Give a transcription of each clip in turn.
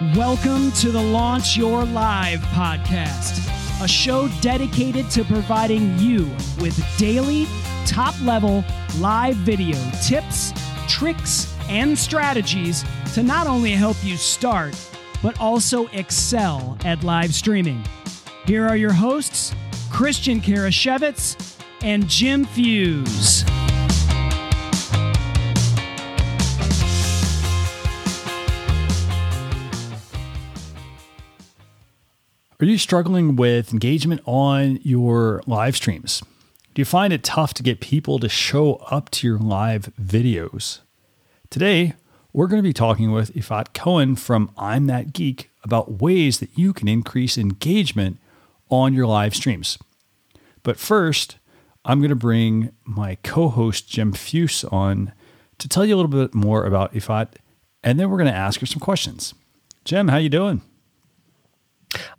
Welcome to the Launch Your Live podcast, a show dedicated to providing you with daily, top level live video tips, tricks, and strategies to not only help you start, but also excel at live streaming. Here are your hosts, Christian Karasiewicz and Jim Fuse. Are you struggling with engagement on your live streams? Do you find it tough to get people to show up to your live videos? Today, we're going to be talking with Ifat Cohen from I'm That Geek about ways that you can increase engagement on your live streams. But first, I'm going to bring my co-host Jim Fuse on to tell you a little bit more about Ifat, and then we're going to ask her some questions. Jim, how you doing?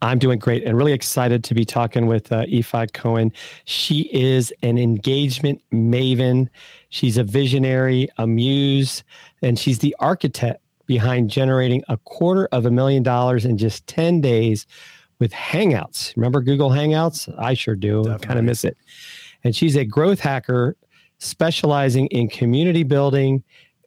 I'm doing great and really excited to be talking with uh, Ifat Cohen. She is an engagement maven. She's a visionary, a muse, and she's the architect behind generating a quarter of a million dollars in just 10 days with Hangouts. Remember Google Hangouts? I sure do. I kind of miss it. And she's a growth hacker specializing in community building,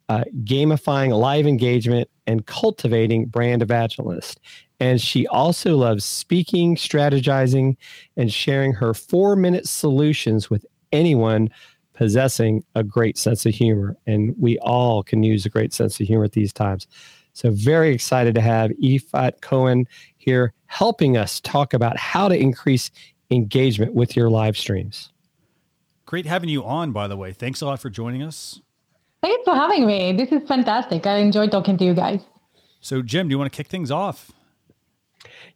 uh, gamifying live engagement, and cultivating brand evangelists. And she also loves speaking, strategizing, and sharing her four minute solutions with anyone possessing a great sense of humor. And we all can use a great sense of humor at these times. So, very excited to have Ifat Cohen here helping us talk about how to increase engagement with your live streams. Great having you on, by the way. Thanks a lot for joining us. Thanks for having me. This is fantastic. I enjoy talking to you guys. So, Jim, do you want to kick things off?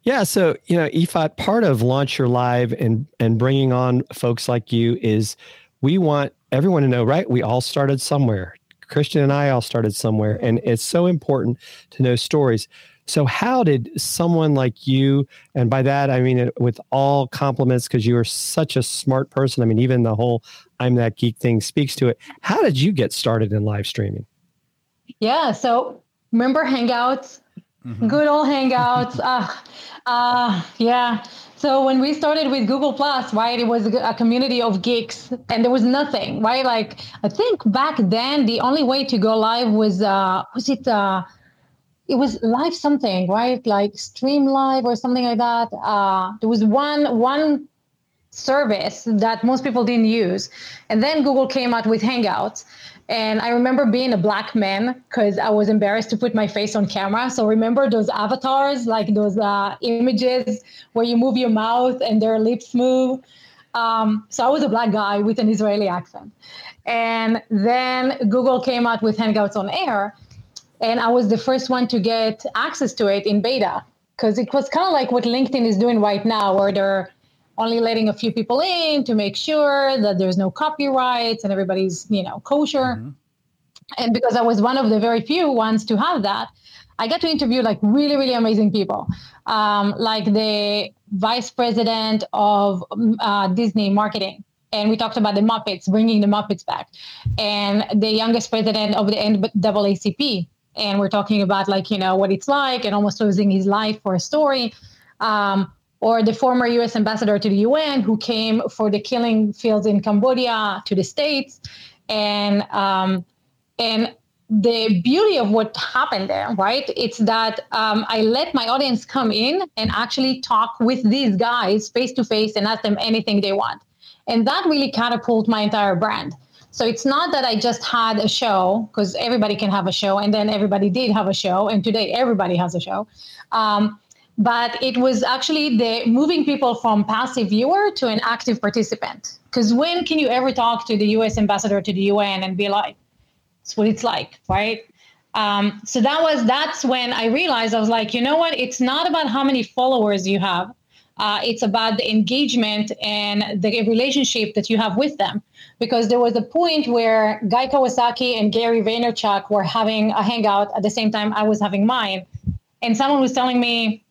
Yeah, so you know, Ifat, part of Launch Your Live and and bringing on folks like you is we want everyone to know, right? We all started somewhere. Christian and I all started somewhere, and it's so important to know stories. So, how did someone like you, and by that I mean it with all compliments, because you are such a smart person. I mean, even the whole "I'm that geek" thing speaks to it. How did you get started in live streaming? Yeah, so remember Hangouts Mm-hmm. Good old Hangouts. uh, uh, yeah. So when we started with Google Plus, right, it was a community of geeks, and there was nothing, right? Like I think back then, the only way to go live was uh, was it uh, it was live something, right? Like Stream Live or something like that. Uh, there was one one service that most people didn't use, and then Google came out with Hangouts, and I remember being a black man because I was embarrassed to put my face on camera. So remember those avatars, like those uh, images where you move your mouth and their lips move. Um, so I was a black guy with an Israeli accent. And then Google came out with Hangouts on Air. And I was the first one to get access to it in beta because it was kind of like what LinkedIn is doing right now, where they're only letting a few people in to make sure that there's no copyrights and everybody's you know kosher. Mm-hmm. and because i was one of the very few ones to have that i got to interview like really really amazing people. Um, like the vice president of uh, disney marketing. And we talked about the muppets bringing the muppets back. And the youngest president of the naacp and we're talking about like you know what it's like and almost losing his life for a story. Um, or the former US ambassador to the UN who came for the killing fields in Cambodia to the States. And, um, and the beauty of what happened there, right? It's that um, I let my audience come in and actually talk with these guys face to face and ask them anything they want. And that really catapulted my entire brand. So it's not that I just had a show because everybody can have a show, and then everybody did have a show, and today everybody has a show. Um, but it was actually the moving people from passive viewer to an active participant. Because when can you ever talk to the U.S. ambassador to the UN and be like, "It's what it's like," right? Um, so that was that's when I realized I was like, you know what? It's not about how many followers you have. Uh, it's about the engagement and the relationship that you have with them. Because there was a point where Guy Kawasaki and Gary Vaynerchuk were having a hangout at the same time I was having mine, and someone was telling me,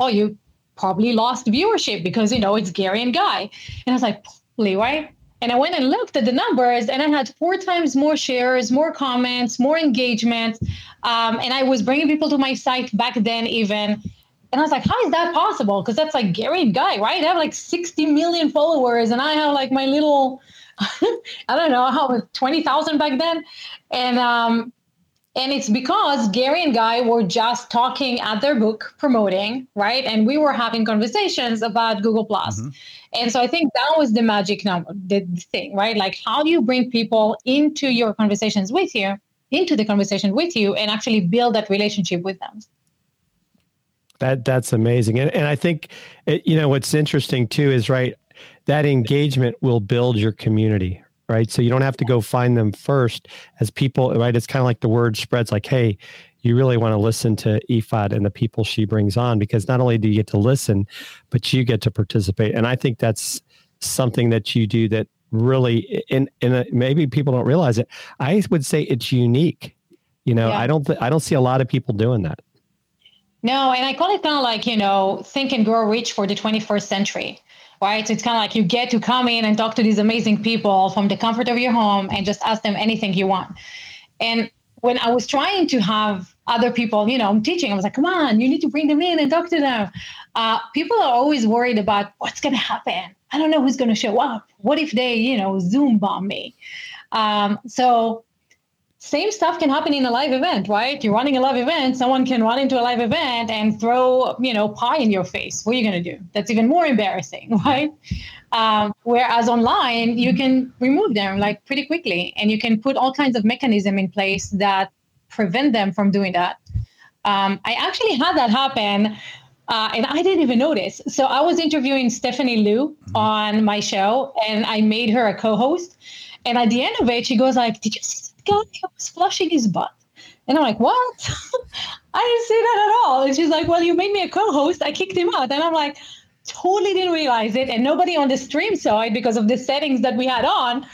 oh, you probably lost viewership because, you know, it's Gary and Guy. And I was like, really, right? And I went and looked at the numbers, and I had four times more shares, more comments, more engagement. Um, and I was bringing people to my site back then, even. And I was like, how is that possible? Because that's like Gary and Guy, right? I have like 60 million followers, and I have like my little, I don't know, how 20,000 back then. And um, and it's because Gary and Guy were just talking at their book, promoting, right? And we were having conversations about Google Plus. Mm-hmm. And so I think that was the magic number, the thing, right? Like, how do you bring people into your conversations with you, into the conversation with you, and actually build that relationship with them? That that's amazing, and and I think it, you know what's interesting too is right that engagement will build your community, right? So you don't have to go find them first as people, right? It's kind of like the word spreads like, hey, you really want to listen to Ifat and the people she brings on because not only do you get to listen, but you get to participate. And I think that's something that you do that really, and, and maybe people don't realize it. I would say it's unique. You know, yeah. I don't, th- I don't see a lot of people doing that. No, and I call it kind of like, you know, think and grow rich for the 21st century right? So it's kind of like you get to come in and talk to these amazing people from the comfort of your home and just ask them anything you want. And when I was trying to have other people, you know, I'm teaching, I was like, come on, you need to bring them in and talk to them. Uh, people are always worried about what's going to happen. I don't know who's going to show up. What if they, you know, Zoom bomb me? Um, so same stuff can happen in a live event, right? You're running a live event, someone can run into a live event and throw, you know, pie in your face. What are you going to do? That's even more embarrassing, right? Um, whereas online, you can remove them like pretty quickly, and you can put all kinds of mechanism in place that prevent them from doing that. Um, I actually had that happen. Uh, and I didn't even notice. So I was interviewing Stephanie Liu mm-hmm. on my show, and I made her a co-host. And at the end of it, she goes like, "Did you see guy was flushing his butt. And I'm like, what? I didn't see that at all. And she's like, well, you made me a co-host. I kicked him out. And I'm like, totally didn't realize it. And nobody on the stream saw it because of the settings that we had on.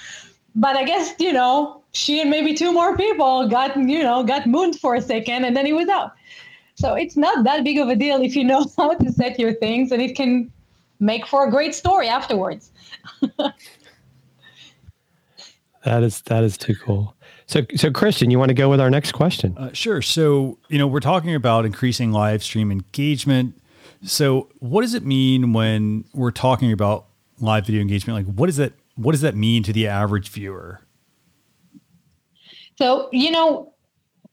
But I guess, you know, she and maybe two more people got, you know, got mooned for a second and then he was out. So it's not that big of a deal if you know how to set your things and it can make for a great story afterwards. that is that is too cool. So, so Christian, you want to go with our next question? Uh, sure. So, you know, we're talking about increasing live stream engagement. So, what does it mean when we're talking about live video engagement? Like, what does that what does that mean to the average viewer? So, you know,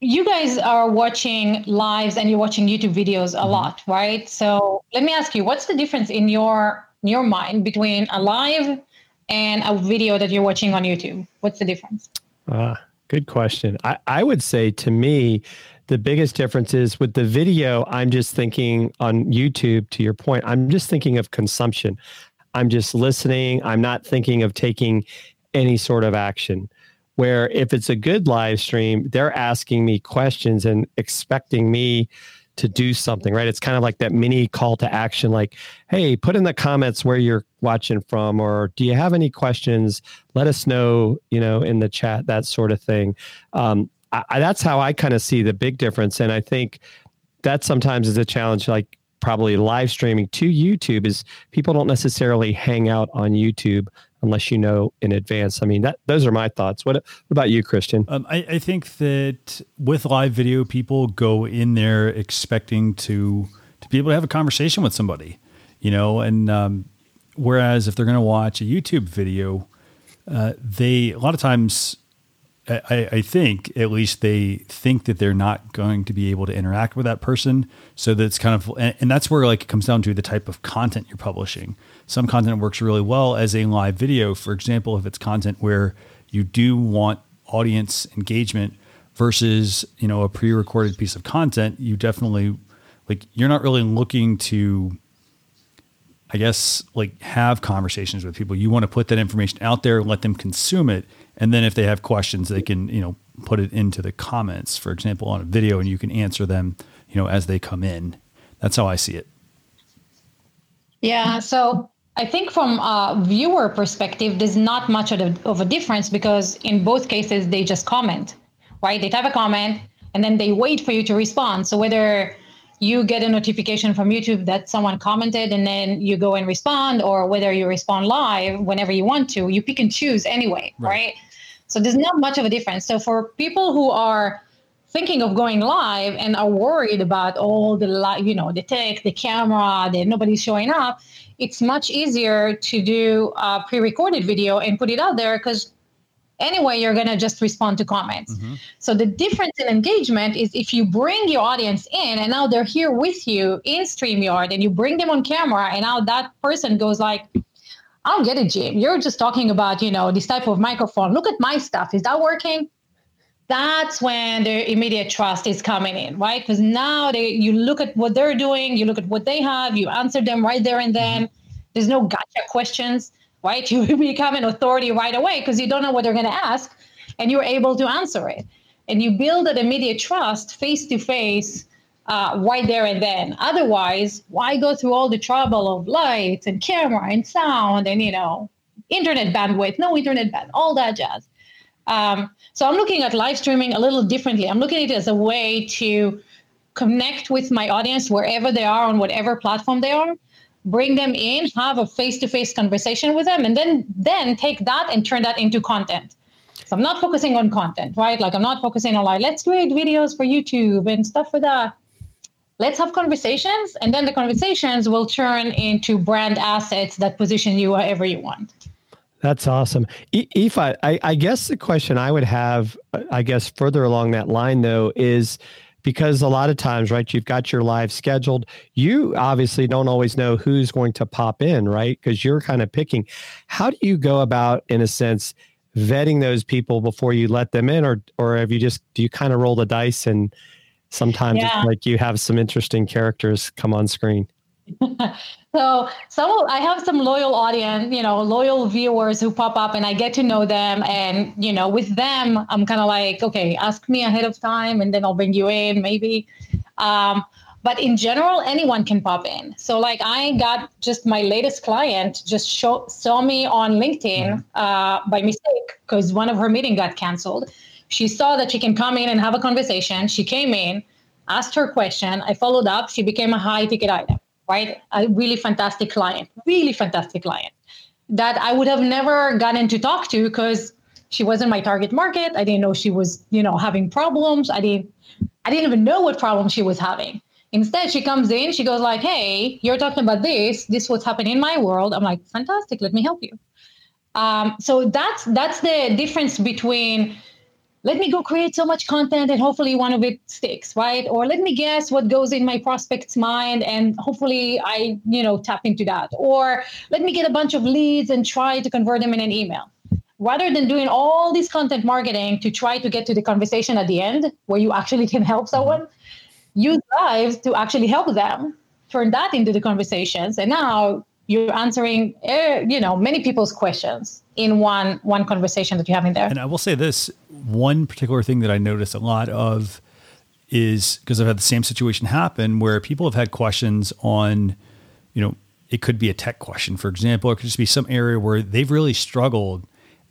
you guys are watching lives and you're watching YouTube videos a mm-hmm. lot, right? So, let me ask you, what's the difference in your in your mind between a live and a video that you're watching on YouTube? What's the difference? Uh, Good question. I, I would say to me, the biggest difference is with the video, I'm just thinking on YouTube, to your point, I'm just thinking of consumption. I'm just listening. I'm not thinking of taking any sort of action. Where if it's a good live stream, they're asking me questions and expecting me to do something, right? It's kind of like that mini call to action, like, hey, put in the comments where you're watching from, or do you have any questions? Let us know, you know, in the chat, that sort of thing. Um, I, that's how I kind of see the big difference. And I think that sometimes is a challenge, like probably live streaming to YouTube, is people don't necessarily hang out on YouTube unless you know in advance. I mean, that those are my thoughts. What, what about you, Christian? Um, I, I, think that with live video, people go in there expecting to to be able to have a conversation with somebody, you know, and um, whereas if they're going to watch a YouTube video, uh, they a lot of times. I, I think at least they think that they're not going to be able to interact with that person. So that's kind of, and, and that's where like it comes down to the type of content you're publishing some content works really well as a live video. For example, if it's content where you do want audience engagement versus you know a pre-recorded piece of content, you definitely like you're not really looking to I guess like have conversations with people. You want to put that information out there, let them consume it, and then if they have questions, they can you know put it into the comments, for example, on a video, and you can answer them you know as they come in. That's how I see it. Yeah. So I think from a viewer perspective, there's not much of a, of a difference because in both cases, they just comment, right? They type a comment and then they wait for you to respond. So whether you get a notification from YouTube that someone commented and then you go and respond, or whether you respond live whenever you want to, you pick and choose anyway, right? right? So there's not much of a difference. So for people who are thinking of going live and are worried about all the li- you know the tech the camera that nobody's showing up it's much easier to do a pre-recorded video and put it out there because anyway you're going to just respond to comments. Mm-hmm. so the difference in engagement is if you bring your audience in and now they're here with you in streamyard and you bring them on camera and now that person goes like i don't get it jim. You're just talking about you know this type of microphone. Look at my stuff. Is that working? That's when the immediate trust is coming in right? Because now they you look at what they're doing you look at what they have you answer them right there and then. Mm-hmm. there's no gotcha questions right? You become an authority right away because you don't know what they're going to ask and you're able to answer it. And you build that immediate trust face to face right there and then. Otherwise, why go through all the trouble of lights and camera and sound and, you know, internet bandwidth, no internet band, all that jazz. Um, so I'm looking at live streaming a little differently. I'm looking at it as a way to connect with my audience wherever they are on whatever platform they are bring them in, have a face-to-face conversation with them, and then then take that and turn that into content. So I'm not focusing on content, right? Like I'm not focusing on like let's create videos for YouTube and stuff for that. Let's have conversations, and then the conversations will turn into brand assets that position you wherever you want. That's awesome. If I, I guess the question I would have, I guess further along that line though, is because a lot of times, right, you've got your live scheduled. You obviously don't always know who's going to pop in, right? Because you're kind of picking. How do you go about, in a sense, vetting those people before you let them in, or or have you just do you kind of roll the dice and sometimes yeah. like you have some interesting characters come on screen? so some I have some loyal audience, you know, loyal viewers who pop up and I get to know them and you know, with them I'm kind of like, okay, ask me ahead of time and then I'll bring you in maybe. Um, but in general, anyone can pop in. So like I got just my latest client just show, saw me on LinkedIn mm-hmm. uh, by mistake because one of her meeting got canceled. She saw that she can come in and have a conversation. She came in, asked her question. I followed up. She became a high ticket item right? A really fantastic client, really fantastic client that I would have never gotten to talk to because she wasn't my target market. I didn't know she was, you know, having problems. I didn't I didn't even know what problem she was having. Instead, she comes in, she goes like, "Hey, you're talking about this. This what's happening in my world." I'm like, "Fantastic. Let me help you." Um, so that's that's the difference between let me go create so much content and hopefully one of it sticks right? Or let me guess what goes in my prospect's mind and hopefully i you know tap into that. Or let me get a bunch of leads and try to convert them in an email. Rather than doing all this content marketing to try to get to the conversation at the end where you actually can help someone use live to actually help them turn that into the conversations. And now you're answering uh, you know many people's questions in one one conversation that you have in there. And i will say this one particular thing that i notice a lot of is because i've had the same situation happen where people have had questions on you know it could be a tech question for example it could just be some area where they've really struggled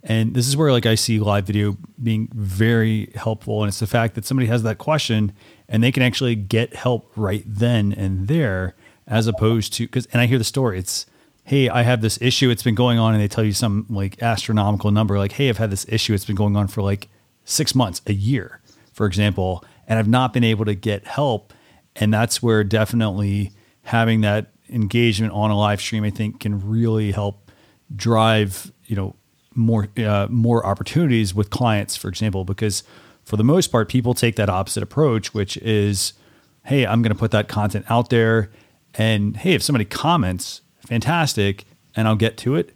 and this is where like i see live video being very helpful and it's the fact that somebody has that question and they can actually get help right then and there as opposed to because and I hear the story. It's hey, I have this issue. It's been going on, and they tell you some like astronomical number, like hey, I've had this issue. It's been going on for like six months, a year, for example, and I've not been able to get help. And that's where definitely having that engagement on a live stream, I think, can really help drive you know more uh, more opportunities with clients, for example, because for the most part, people take that opposite approach, which is, hey, I'm going to put that content out there and hey, if somebody comments, fantastic, and I'll get to it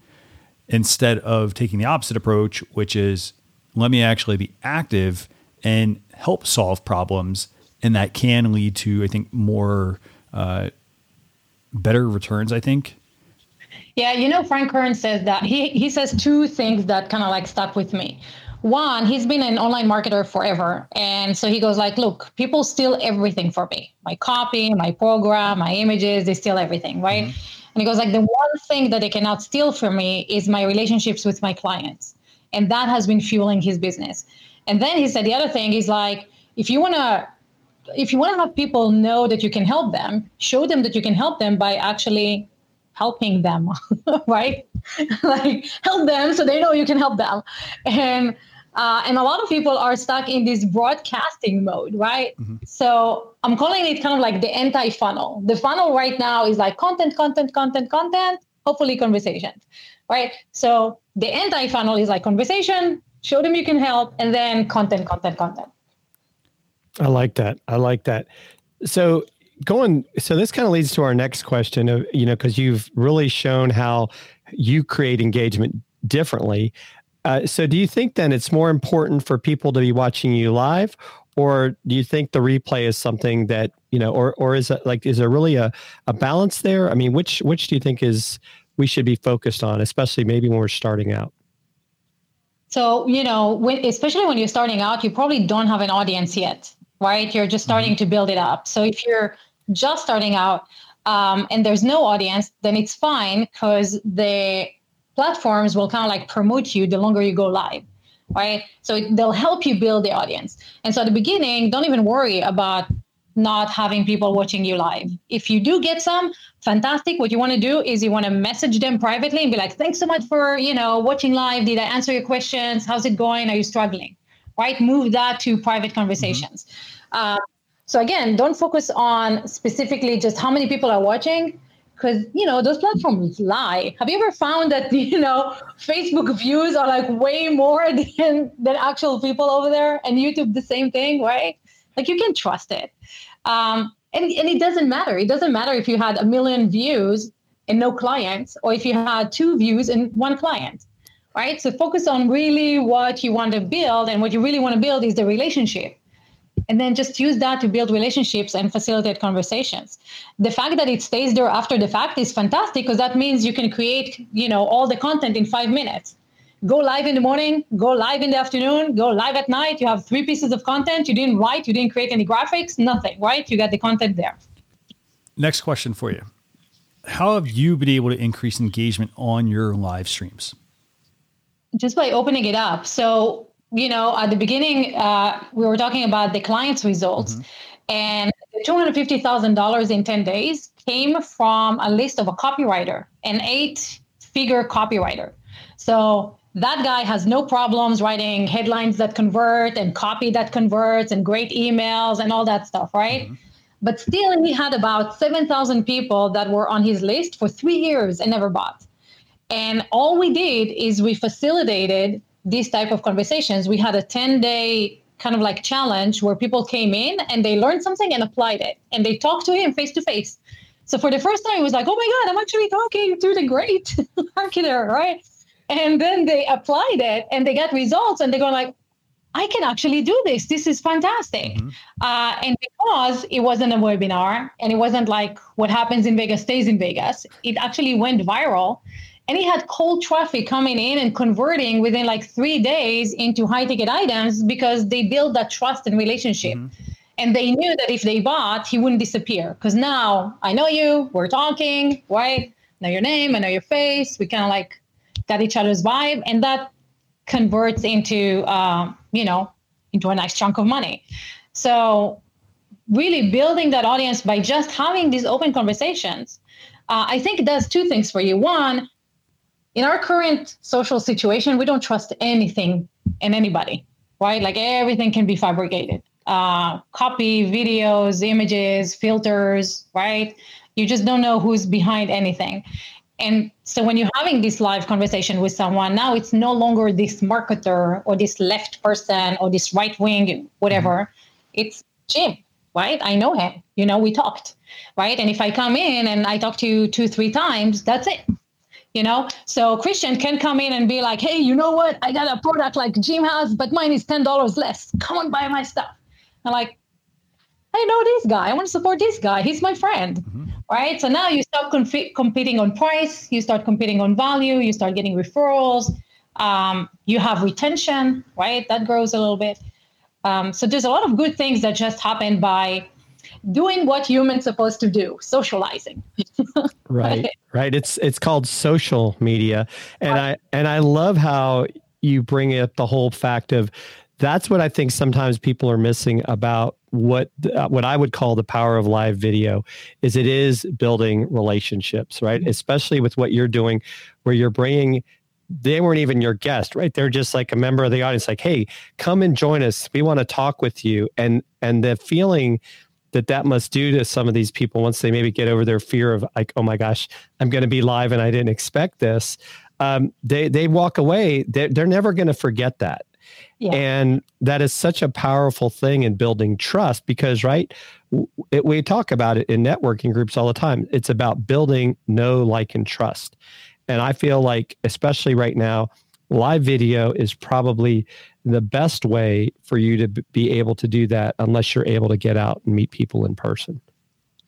instead of taking the opposite approach, which is let me actually be active and help solve problems. And that can lead to, I think, more uh, better returns, I think. Yeah, you know, Frank Kern says that he, he says two things that kind of like stuck with me one he's been an online marketer forever and so he goes like look people steal everything for me my copy my program my images they steal everything right mm-hmm. and he goes like the one thing that they cannot steal from me is my relationships with my clients and that has been fueling his business and then he said the other thing is like if you want to if you want to have people know that you can help them, show them that you can help them by actually helping them, right? like help them so they know you can help them. And uh, and a lot of people are stuck in this broadcasting mode, right? Mm-hmm. So I'm calling it kind of like the anti funnel. The funnel right now is like content, content, content, content, hopefully conversations, right? So the anti funnel is like conversation, show them you can help, and then content, content, content. I like that. I like that. So going so this kind of leads to our next question of you know because you've really shown how you create engagement differently uh, so do you think then it's more important for people to be watching you live or do you think the replay is something that you know or or is it like is there really a, a balance there i mean which which do you think is we should be focused on especially maybe when we're starting out. So you know when, especially when you're starting out you probably don't have an audience yet right? You're just starting mm-hmm. to build it up. So if you're just starting out um, and there's no audience then it's fine because the platforms will kind of like promote you the longer you go live right? So they'll help you build the audience. And so at the beginning don't even worry about not having people watching you live. If you do get some fantastic. What you want to do is you want to message them privately and be like thanks so much for you know watching live. Did i answer your questions? How's it going? Are you struggling? Right? Move that to private conversations. Mm-hmm. uh, so again don't focus on specifically just how many people are watching because you know those platforms lie. Have you ever found that you know facebook views are like way more than than actual people over there and youtube the same thing right like you can trust it. Um, and, and it doesn't matter. It doesn't matter if you had a million views and no clients or if you had two views and one client right? So focus on really what you want to build and what you really want to build is the relationship. And then just use that to build relationships and facilitate conversations. The fact that it stays there after the fact is fantastic because that means you can create you know all the content in five minutes go live in the morning go live in the afternoon go live at night. You have three pieces of content. You didn't write you didn't create any graphics nothing right? You got the content there. Next question for you. How have you been able to increase engagement on your live streams? Just by opening it up. So you know, at the beginning, uh, we were talking about the client's results, mm-hmm. and $250,000 in 10 days came from a list of a copywriter, an eight figure copywriter. So that guy has no problems writing headlines that convert and copy that converts and great emails and all that stuff, right? Mm-hmm. But still, he had about 7,000 people that were on his list for three years and never bought. And all we did is we facilitated these type of conversations we had a 10 day kind of like challenge where people came in and they learned something and applied it and they talked to him face to face so for the first time it was like oh my god i'm actually talking to the great marketer right and then they applied it and they got results and they go like i can actually do this. This is fantastic. Mm-hmm. uh, and because it wasn't a webinar and it wasn't like what happens in vegas stays in vegas it actually went viral. And he had cold traffic coming in and converting within like three days into high ticket items because they built that trust and relationship. Mm-hmm. and they knew that if they bought he wouldn't disappear. Because now i know you we're talking right? Know your name i know your face. We kind of like got each other's vibe and that converts into uh, you know into a nice chunk of money so really building that audience by just having these open conversations uh, i think does two things for you one in our current social situation, we don't trust anything and anybody, right? Like everything can be fabricated. Uh, copy, videos, images, filters, right? You just don't know who's behind anything. And so when you're having this live conversation with someone, now it's no longer this marketer or this left person or this right wing, whatever. Mm-hmm. It's Jim, right? I know him. You know, we talked, right? And if I come in and I talk to you two, three times, that's it you know so christian can come in and be like hey you know what i got a product like jim has but mine is $10 less come and buy my stuff i'm like i know this guy. I want to support this guy. He's my friend. Mm-hmm. right? So now you stop conf- competing on price. You start competing on value. You start getting referrals. Um, you have retention right? That grows a little bit. Um, so there's a lot of good things that just happen by doing what humans are supposed to do socializing. Right right. it's it's called social media. And i and i love how you bring up the whole fact of that's what I think sometimes people are missing about what uh, what I would call the power of live video is it is building relationships, right? Mm-hmm. Especially with what you're doing, where you're bringing. They weren't even your guest, right? They're just like a member of the audience. Like, hey, come and join us. We want to talk with you. And and the feeling that that must do to some of these people once they maybe get over their fear of like, oh my gosh, I'm going to be live and I didn't expect this. Um, they they walk away. They're, they're never going to forget that yeah. And that is such a powerful thing in building trust because, right, it, we talk about it in networking groups all the time. It's about building know, like, and trust. And I feel like, especially right now, live video is probably the best way for you to be able to do that unless you're able to get out and meet people in person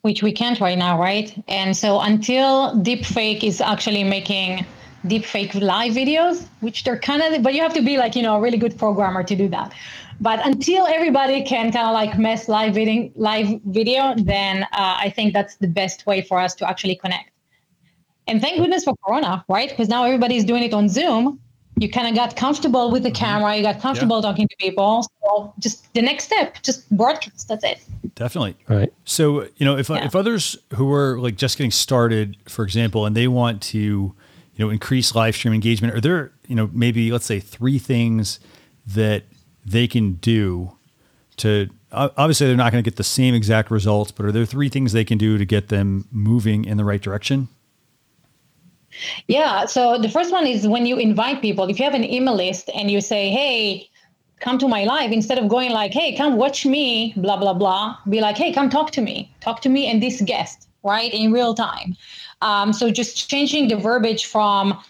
which we can't right now right and so until deepfake is actually making deep fake live videos, which they're kind of, but you have to be like, you know, a really good programmer to do that. But until everybody can kind of like mess live video, live video, then uh, I think that's the best way for us to actually connect. And thank goodness for Corona, right? Because now everybody's doing it on Zoom. You kind of got comfortable with the mm-hmm. camera. You got comfortable yeah. talking to people. So just the next step, just broadcast. That's it. Definitely. Right. So you know, if yeah. if others who are like just getting started, for example, and they want to you know, increase live stream engagement? Are there, you know, maybe let's say three things that they can do to obviously they're not going to get the same exact results, but are there three things they can do to get them moving in the right direction? Yeah. So the first one is when you invite people, if you have an email list and you say, hey, come to my live, instead of going like, hey, come watch me, blah, blah, blah, be like, hey, come talk to me, talk to me and this guest, right, in real time. Um, so just changing the verbiage from,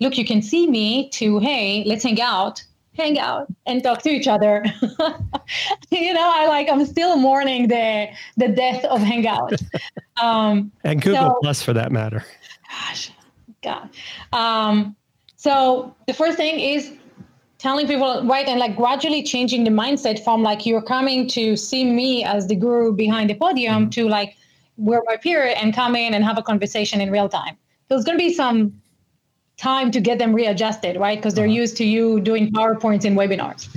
look, you can see me to, hey, let's hang out, hang out and talk to each other. you know, I like, I'm still mourning the, the death of hangout. Um, and Google so, Plus for that matter. Gosh, God. Um, so the first thing is telling people right and like gradually changing the mindset from like you're coming to see me as the guru behind the podium mm-hmm. to like we're my peer and come in and have a conversation in real time. There's going to be some time to get them readjusted, right? Because they're uh-huh. used to you doing PowerPoints in webinars.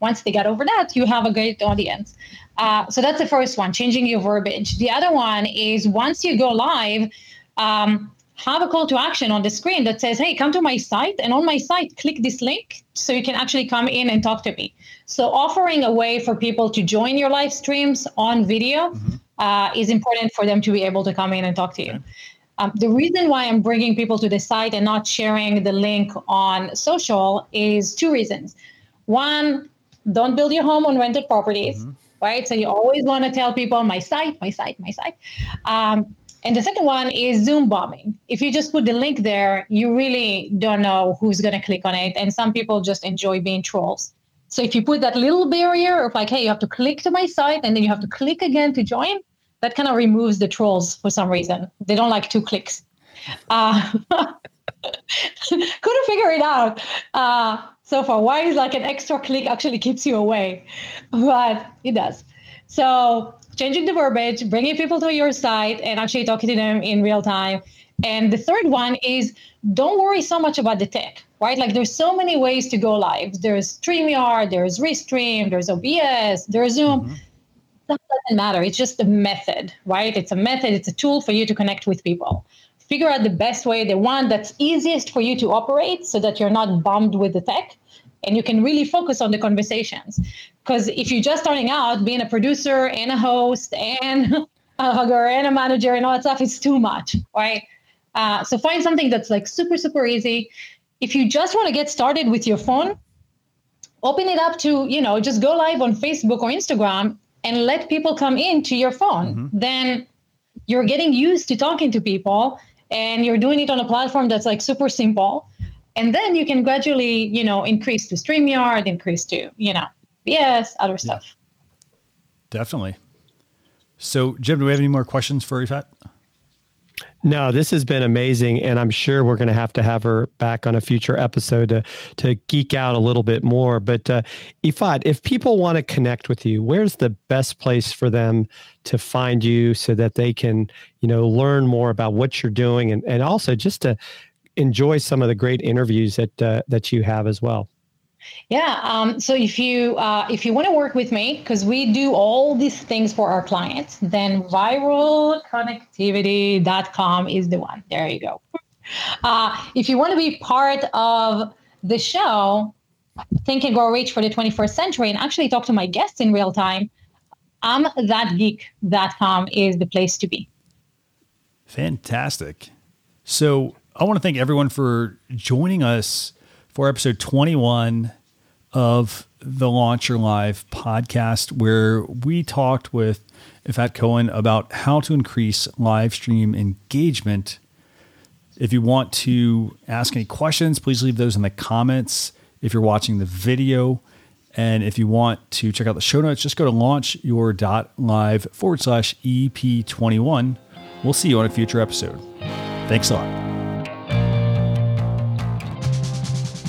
Once they get over that, you have a great audience. Uh, so that's the first one, changing your verbiage. The other one is once you go live, um, have a call to action on the screen that says, hey, come to my site. And on my site, click this link so you can actually come in and talk to me. So offering a way for people to join your live streams on video mm-hmm uh, is important for them to be able to come in and talk to you. Um, the reason why I'm bringing people to the site and not sharing the link on social is two reasons. One, don't build your home on rented properties, mm-hmm. right? So you always want to tell people my site, my site, my site. Um, and the second one is Zoom bombing. If you just put the link there, you really don't know who's going to click on it. And some people just enjoy being trolls. So if you put that little barrier of like, hey, you have to click to my site and then you have to click again to join, that kind of removes the trolls for some reason. They don't like two clicks. Uh, couldn't figure it out uh, so far. Why is like an extra click actually keeps you away? But it does. So changing the verbiage, bringing people to your site, and actually talking to them in real time. And the third one is don't worry so much about the tech, right? Like there's so many ways to go live. There's StreamYard, there's Restream, there's OBS, there's Zoom. Mm-hmm that doesn't matter. It's just a method, right? It's a method, it's a tool for you to connect with people. Figure out the best way, the one that's easiest for you to operate so that you're not bummed with the tech and you can really focus on the conversations. Because if you're just starting out, being a producer and a host and a hugger and a manager and all that stuff is too much, right? Uh, so find something that's like super, super easy. If you just want to get started with your phone, open it up to, you know, just go live on Facebook or Instagram and let people come into your phone. Mm-hmm. Then you're getting used to talking to people and you're doing it on a platform that's like super simple. And then you can gradually, you know, increase to StreamYard, increase to, you know, yes, other stuff. Yeah. Definitely. So, Jim, do we have any more questions for Ifat? No, this has been amazing, and I'm sure we're going to have to have her back on a future episode to to geek out a little bit more. But uh, Ifat, if people want to connect with you, where's the best place for them to find you so that they can, you know, learn more about what you're doing, and and also just to enjoy some of the great interviews that uh, that you have as well. Yeah. Um, so if you uh, if you want to work with me, because we do all these things for our clients, then viralconnectivity.com is the one. There you go. Uh, if you want to be part of the show, Think and Grow Rich for the 21st century, and actually talk to my guests in real time, imthatgeek.com is the place to be. Fantastic. So I want to thank everyone for joining us for episode 21 of the Launch Your Live podcast, where we talked with Ifat Cohen about how to increase live stream engagement. If you want to ask any questions, please leave those in the comments if you're watching the video. And if you want to check out the show notes, just go to launchyour.live forward slash EP21. We'll see you on a future episode. Thanks a lot.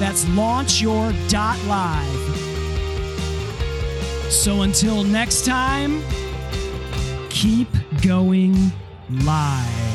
That's launchyour.live. So until next time, keep going live.